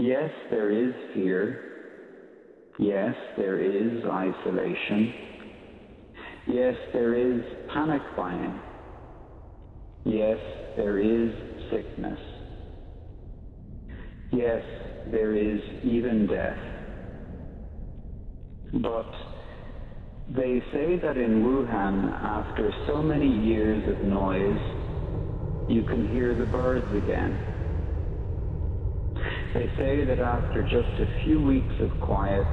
Yes, there is fear. Yes, there is isolation. Yes, there is panic buying. Yes, there is sickness. Yes, there is even death. But they say that in Wuhan, after so many years of noise, you can hear the birds again. They say that after just a few weeks of quiet,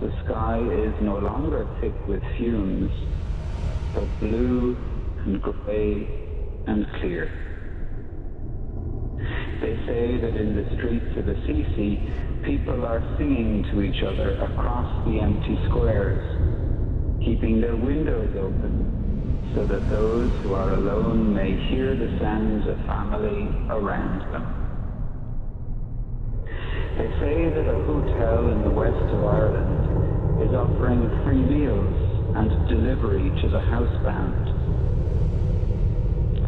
the sky is no longer thick with fumes, but blue and grey and clear. They say that in the streets of Assisi, people are singing to each other across the empty squares, keeping their windows open so that those who are alone may hear the sounds of family around them. They say that a hotel in the west of Ireland is offering free meals and delivery to the housebound.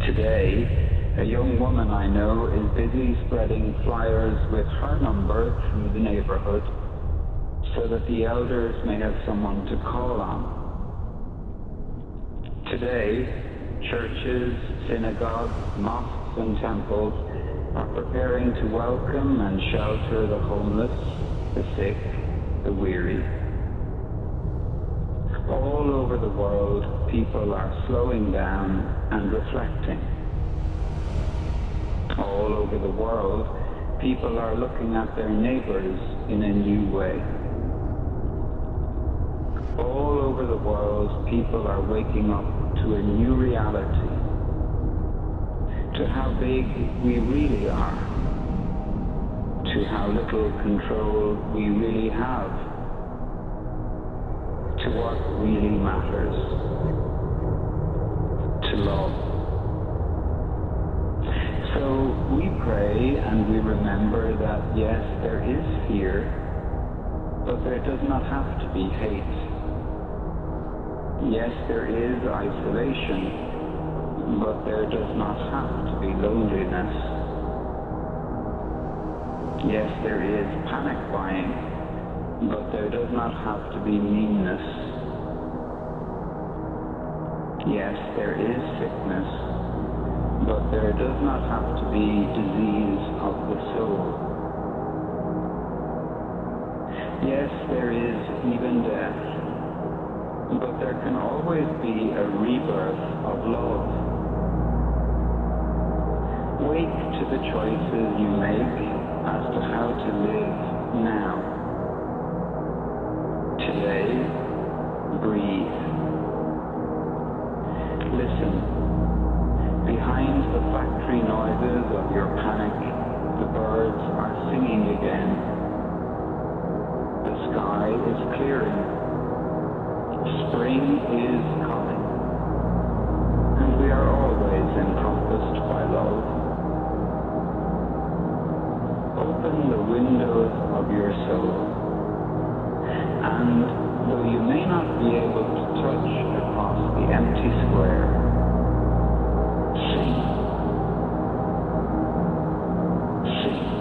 Today, a young woman I know is busy spreading flyers with her number through the neighborhood so that the elders may have someone to call on. Today, churches, synagogues, mosques and temples preparing to welcome and shelter the homeless, the sick, the weary. All over the world, people are slowing down and reflecting all over the world, people are looking at their neighbors in a new way. All over the world, people are waking up to a new reality, to how big we really are, to how little control we really have, to what really matters, to love. So we pray and we remember that yes, there is fear, but there does not have to be hate. Yes, there is isolation, but there does not have to be loneliness. Yes, there is panic buying, but there does not have to be meanness. Yes, there is sickness, but there does not have to be disease of the soul. Yes, there is even death, but there can always be a rebirth of love. Wake to the choices you make as to how to live now. Today, breathe. Listen behind the factory noises of your panic, the birds are singing again. The sky is clearing. Spring is coming. And we are always encompassed by love open the windows of your soul. And though you may not be able to touch across the empty square, see, see.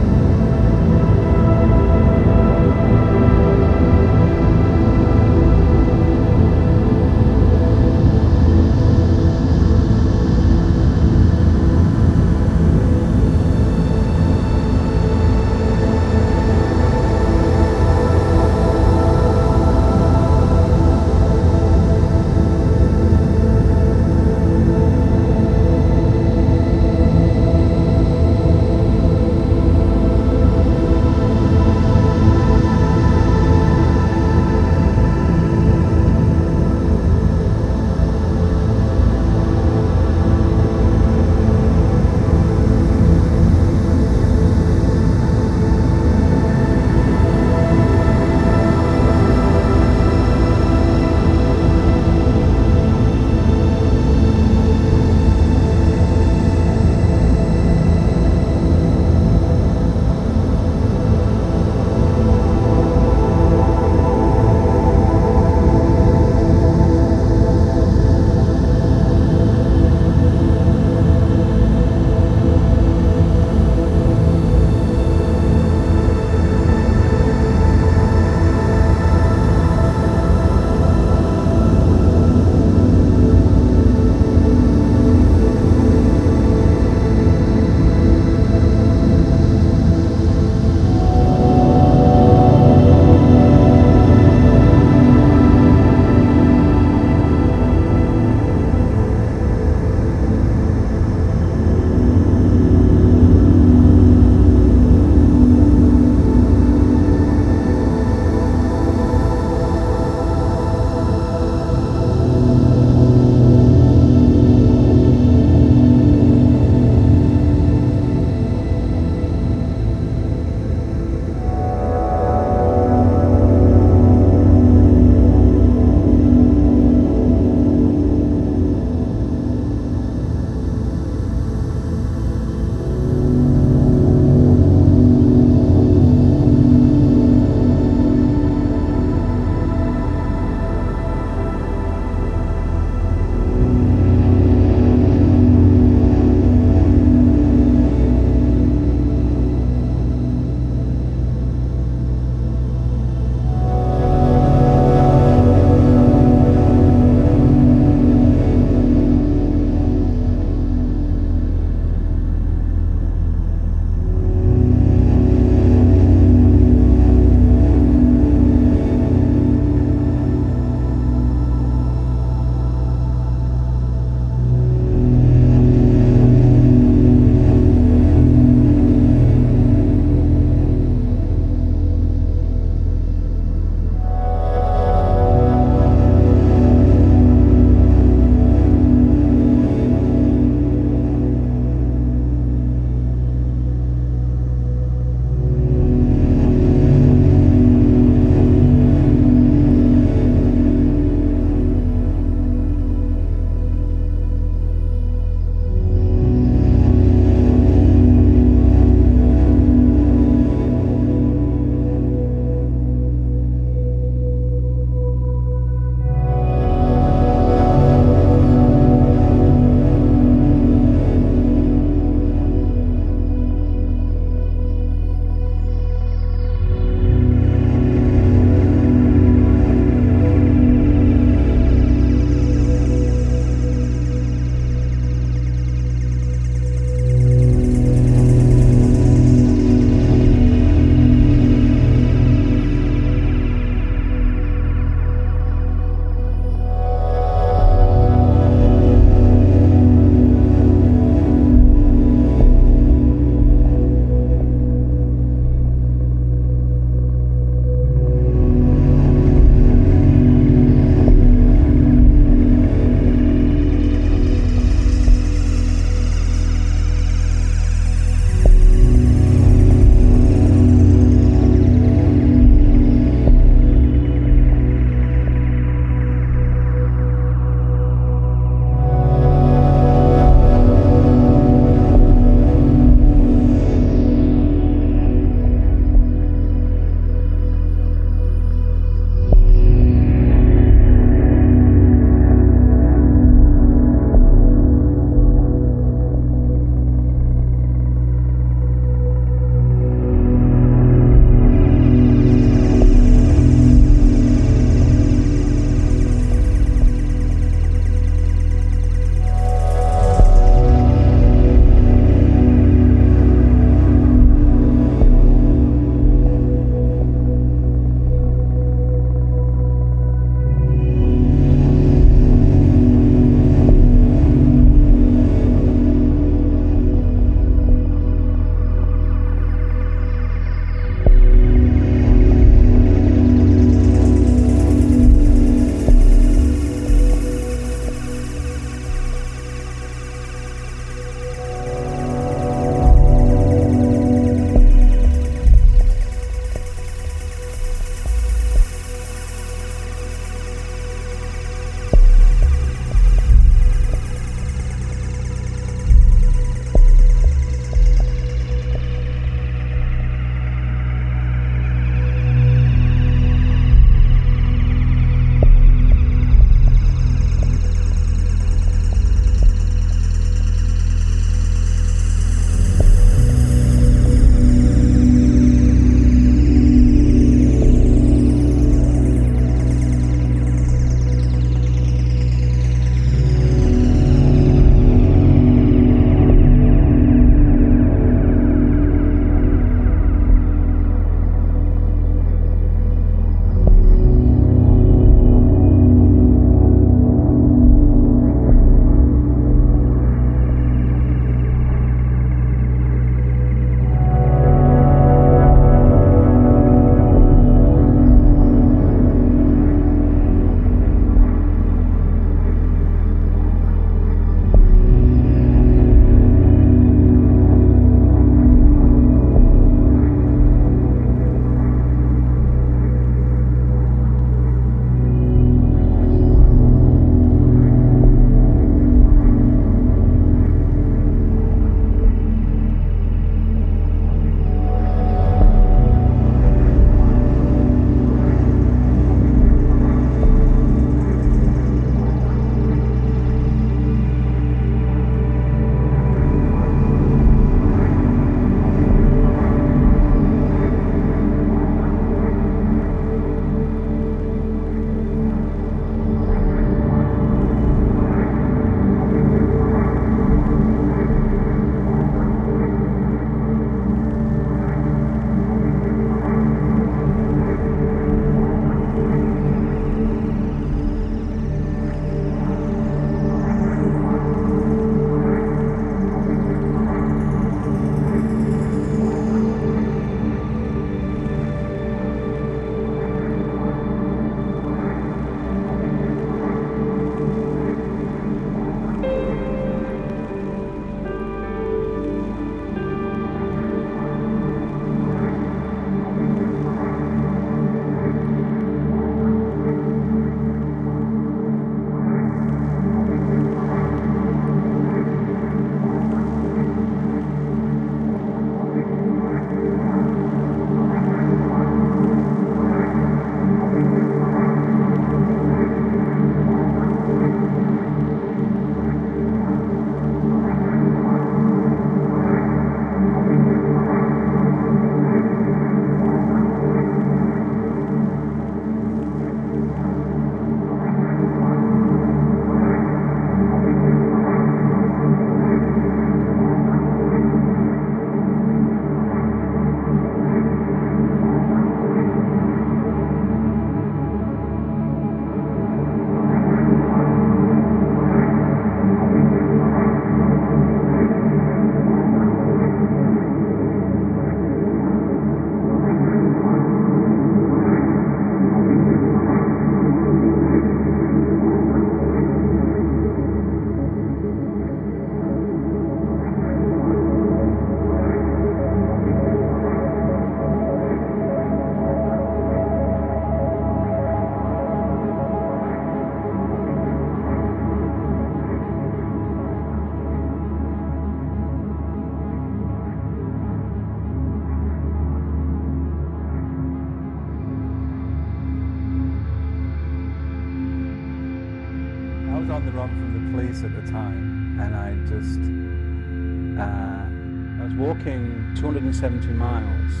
Seventy miles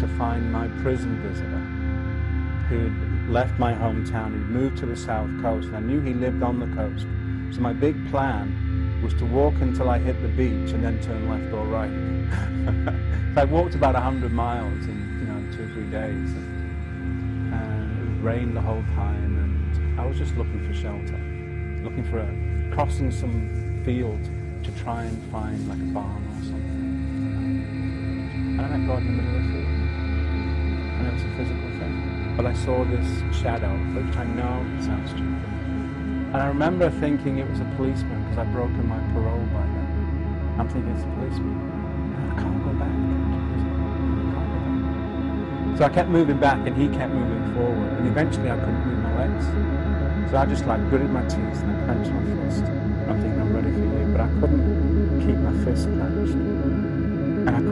to find my prison visitor who'd left my hometown, who'd moved to the south coast, and I knew he lived on the coast. So my big plan was to walk until I hit the beach and then turn left or right. so I walked about 100 miles in, you know, two or three days. And, and it rained the whole time, and I was just looking for shelter, looking for a, crossing some field to try and find like a barn I met God in the middle of the field, and it was a physical thing. But I saw this shadow, which I know sounds stupid. And I remember thinking it was a policeman because I'd broken my parole by then. I'm thinking it's a policeman. I can't go back. I can't go back. So I kept moving back and he kept moving forward. And eventually I couldn't move my legs. So I just like gritted my teeth and I clenched my fist. I'm thinking I'm ready for you. But I couldn't keep my fist clenched.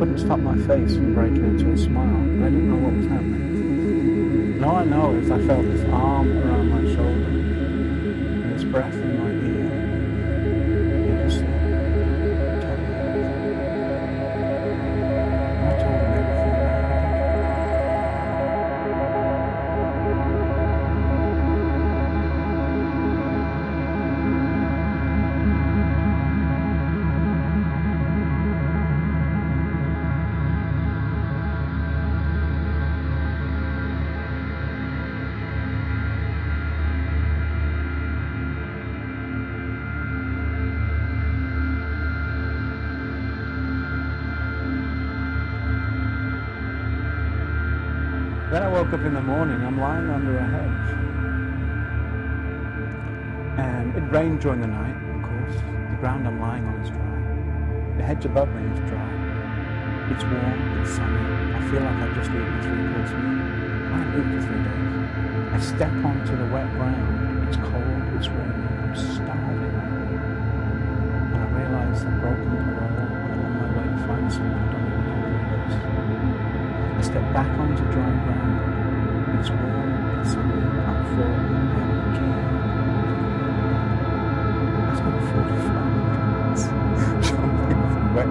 Couldn't stop my face from breaking into a smile. I didn't know what was happening. All I know is I felt this arm around my the lying under a hedge. And it rained during the night, of course. The ground I'm lying on is dry. The hedge above me is dry. It's warm, it's sunny. I feel like I've just eaten a three-course meal. I haven't eaten for three days. I step onto the wet ground. It's cold, it's raining, I'm starving. And I realise I've broken parole and I'm on my way to find someone I don't even know it is. I step back onto dry ground. It's warm, it's sunny, I'm full, I have a key. I spent 45 minutes jumping from wet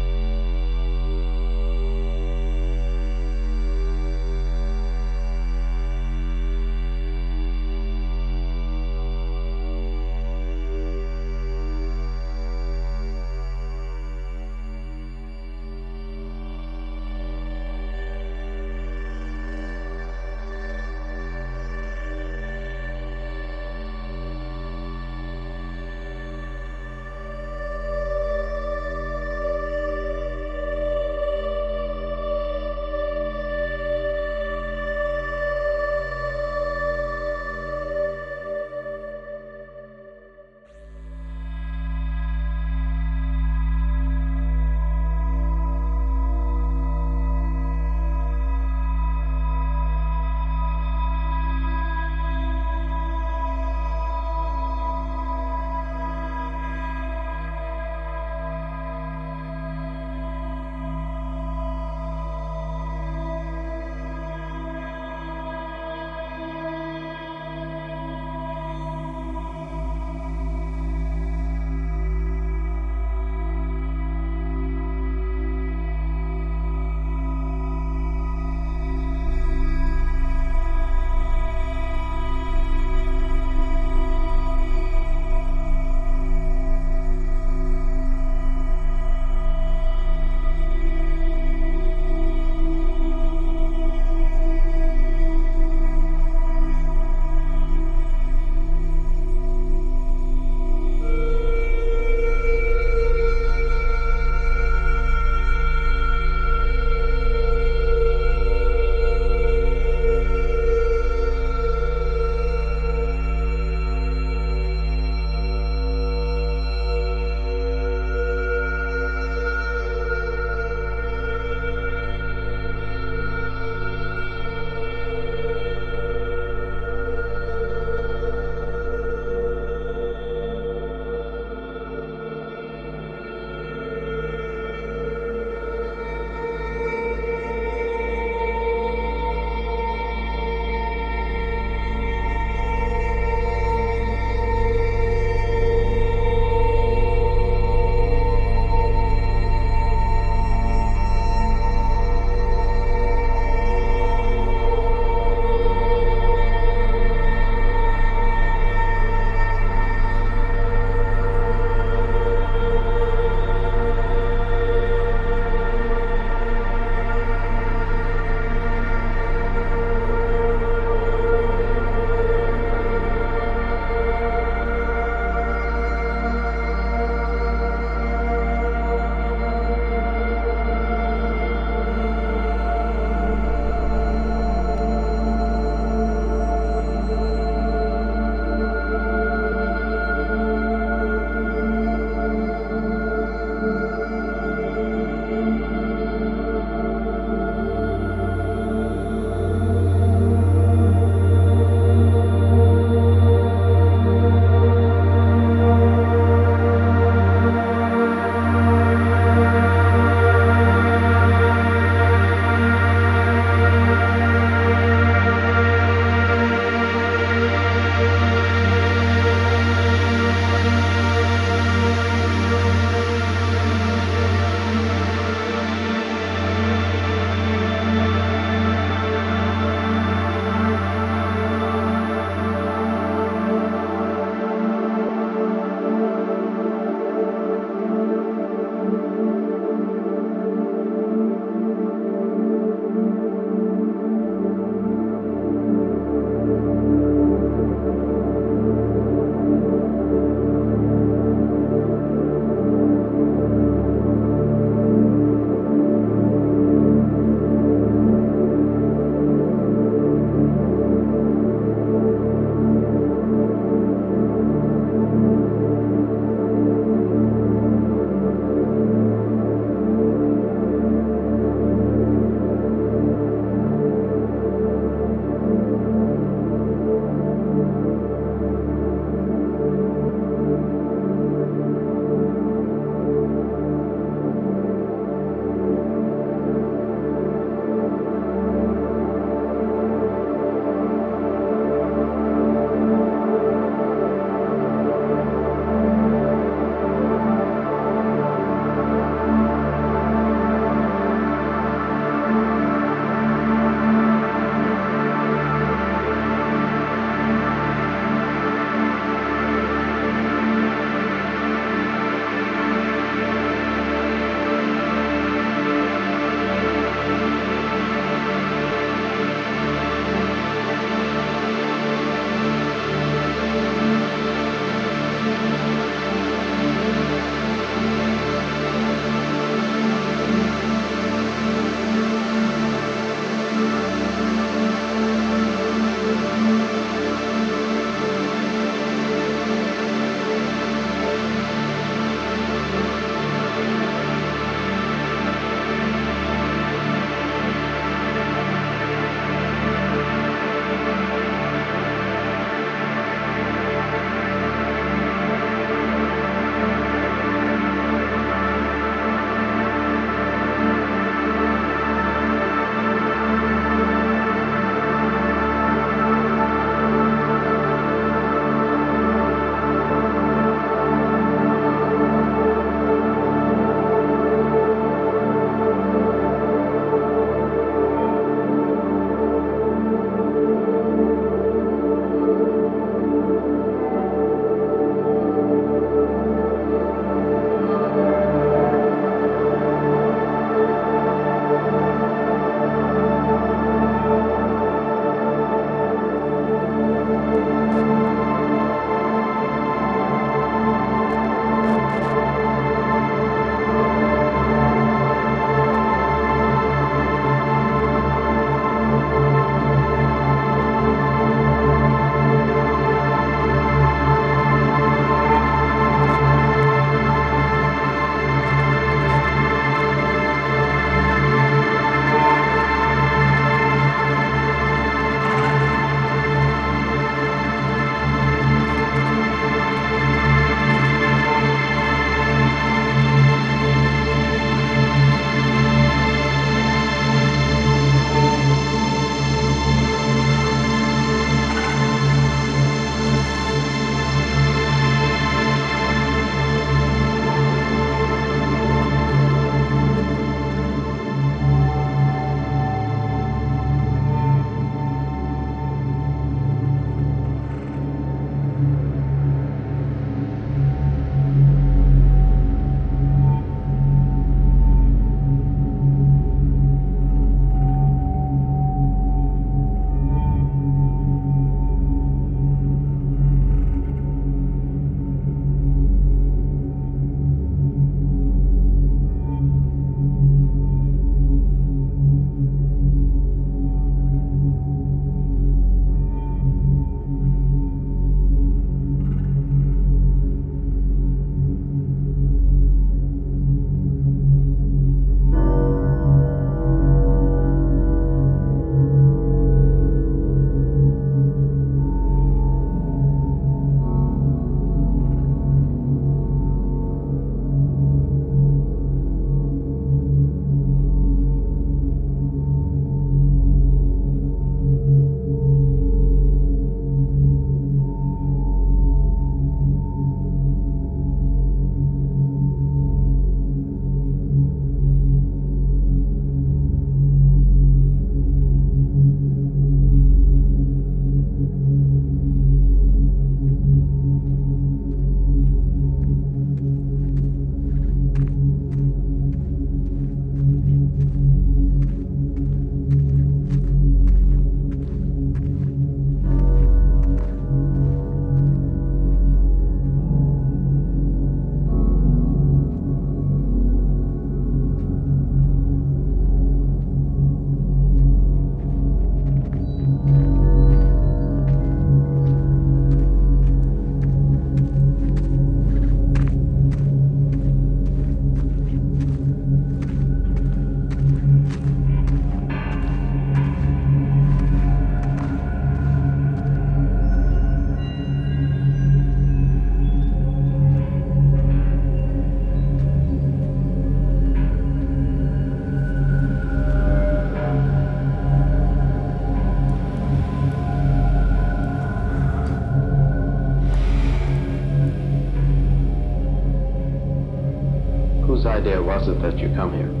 it that you come here?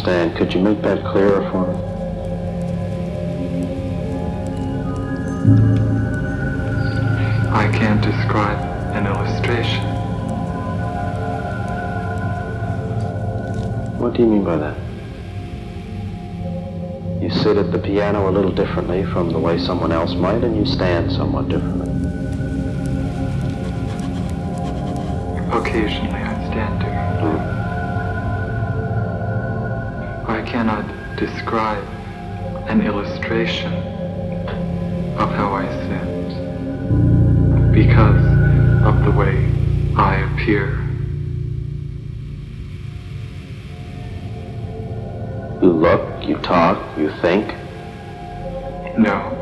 Understand. Could you make that clearer for me? I can't describe an illustration. What do you mean by that? You sit at the piano a little differently from the way someone else might, and you stand somewhat differently. Occasionally cannot describe an illustration of how I sit because of the way I appear. You look, you talk, you think. No.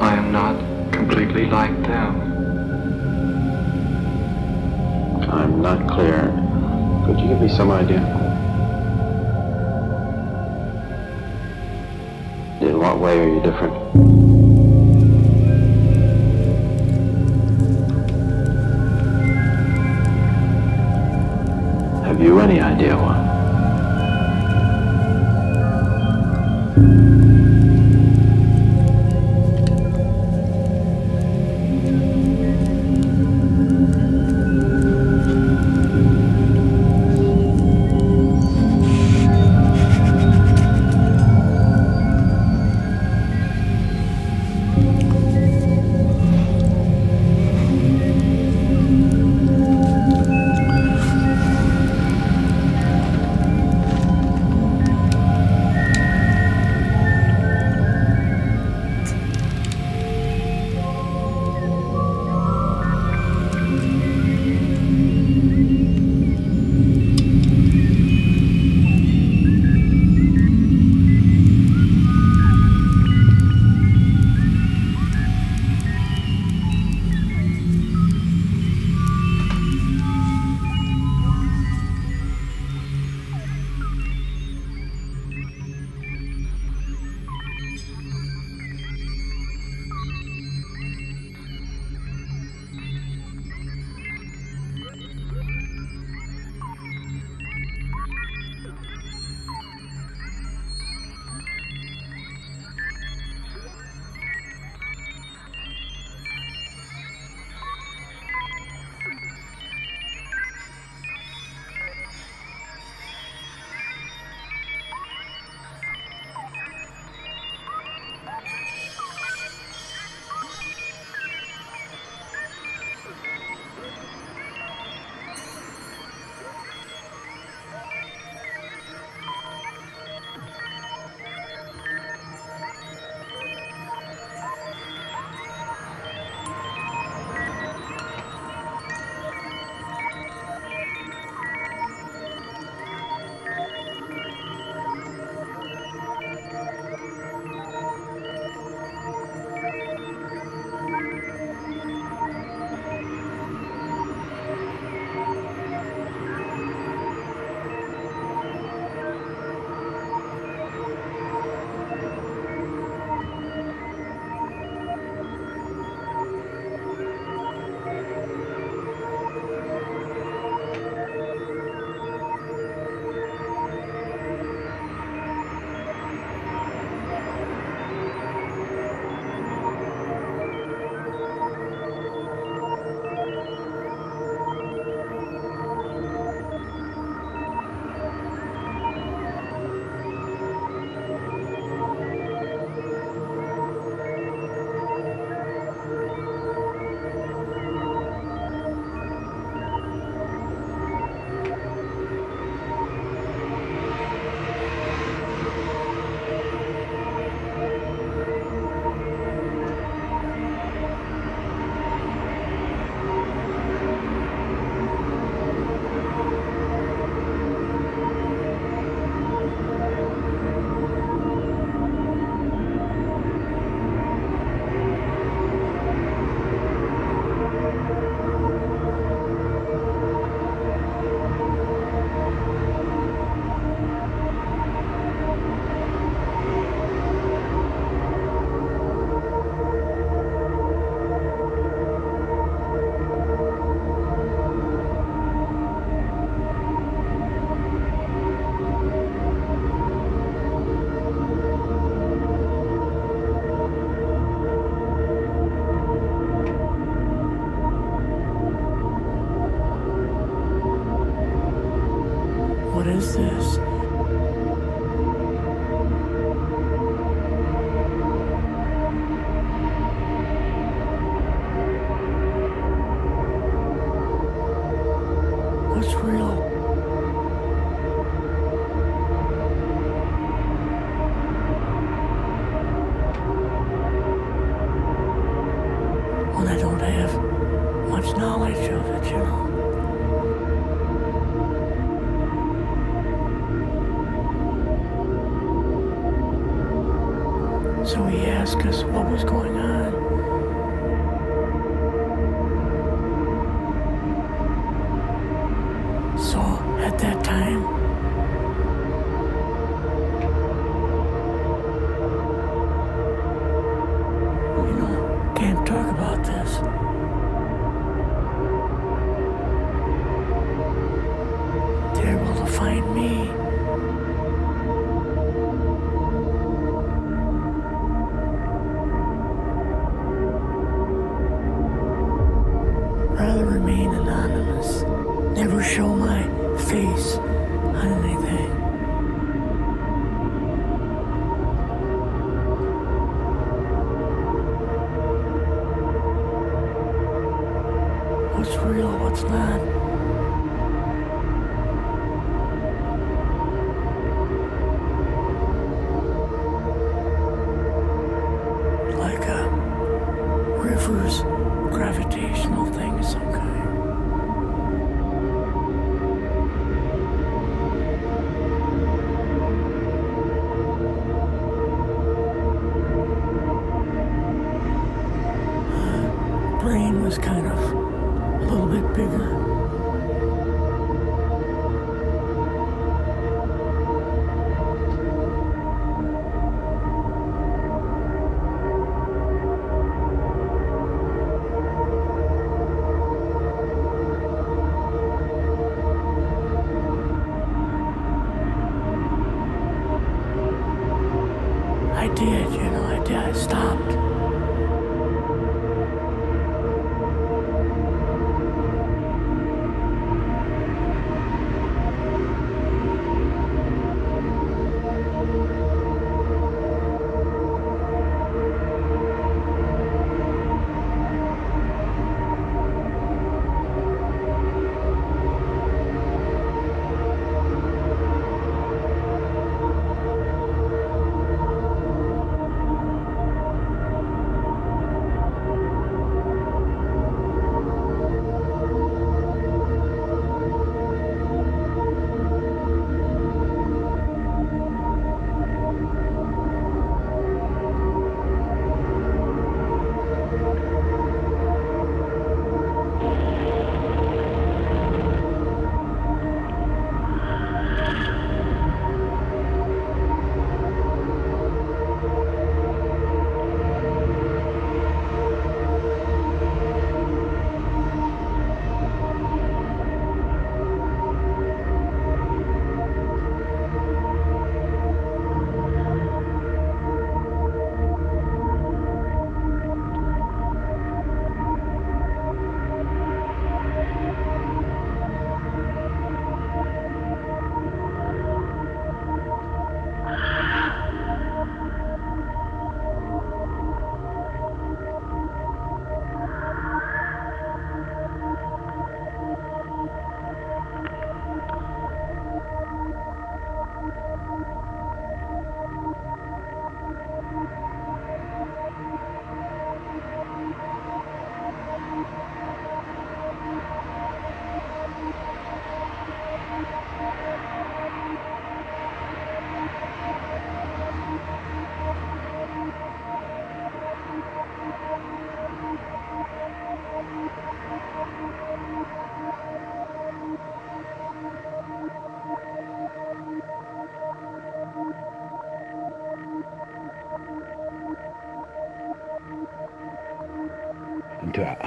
I am not completely like them. I'm not clear. Could you give me some idea? What way are you different? Have you any idea why?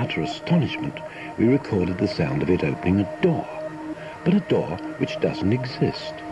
utter astonishment, we recorded the sound of it opening a door, but a door which doesn't exist.